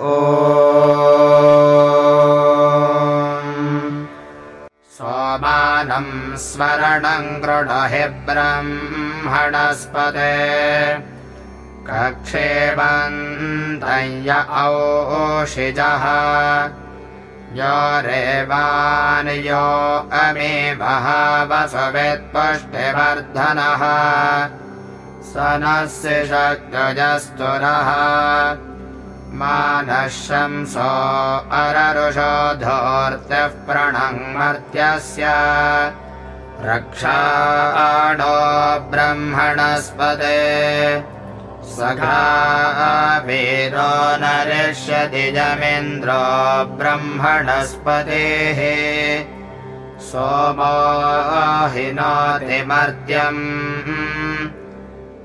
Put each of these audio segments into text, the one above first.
ओ सोमानम् स्मरणम् गृणहि ब्रह्मणस्पदे कक्षेपन्तय्य ओषिजः यो रेवान् यो अमे वसुवित्पुष्टिवर्धनः स नस्य शक्तजस्तुरः मानः शंसो प्रणङ्मर्त्यस्य रक्षाणो ब्रह्मणस्पदे। सखावीरो नरिष्यति जमिन्द्रो ब्रह्मणस्पतेः सोमो हिनोतिमर्त्यम्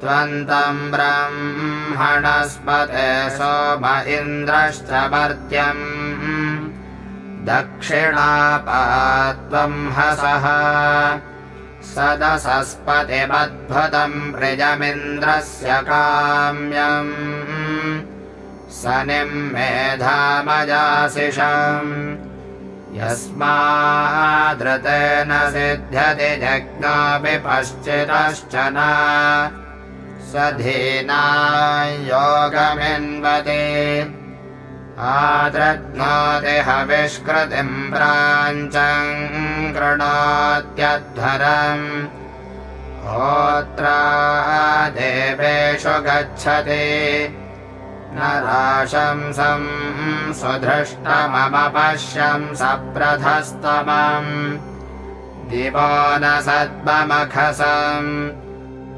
त्वन्तम् ब्रह्मणस्पते सोम इन्द्रश्च मर्त्यम्। दक्षिणापात्वम् हसः। सदसस्पतिमद्भुतम् प्रिजमिन्द्रस्य काम्यम्। स निम्मेधामजासिषम् यस्मादृतेन सिध्यति जज्ञापि पश्चितश्च न स धीना योगमिन्वते। आदृग्नोति हविष्कृतिम् प्राञ्चम् कृणोत्यध्वरम् होत्रा देवेषु गच्छति। न राशंसम् सुधृष्टममपश्यम् सप्रथस्तमम् दिवो न सद्ममखसम्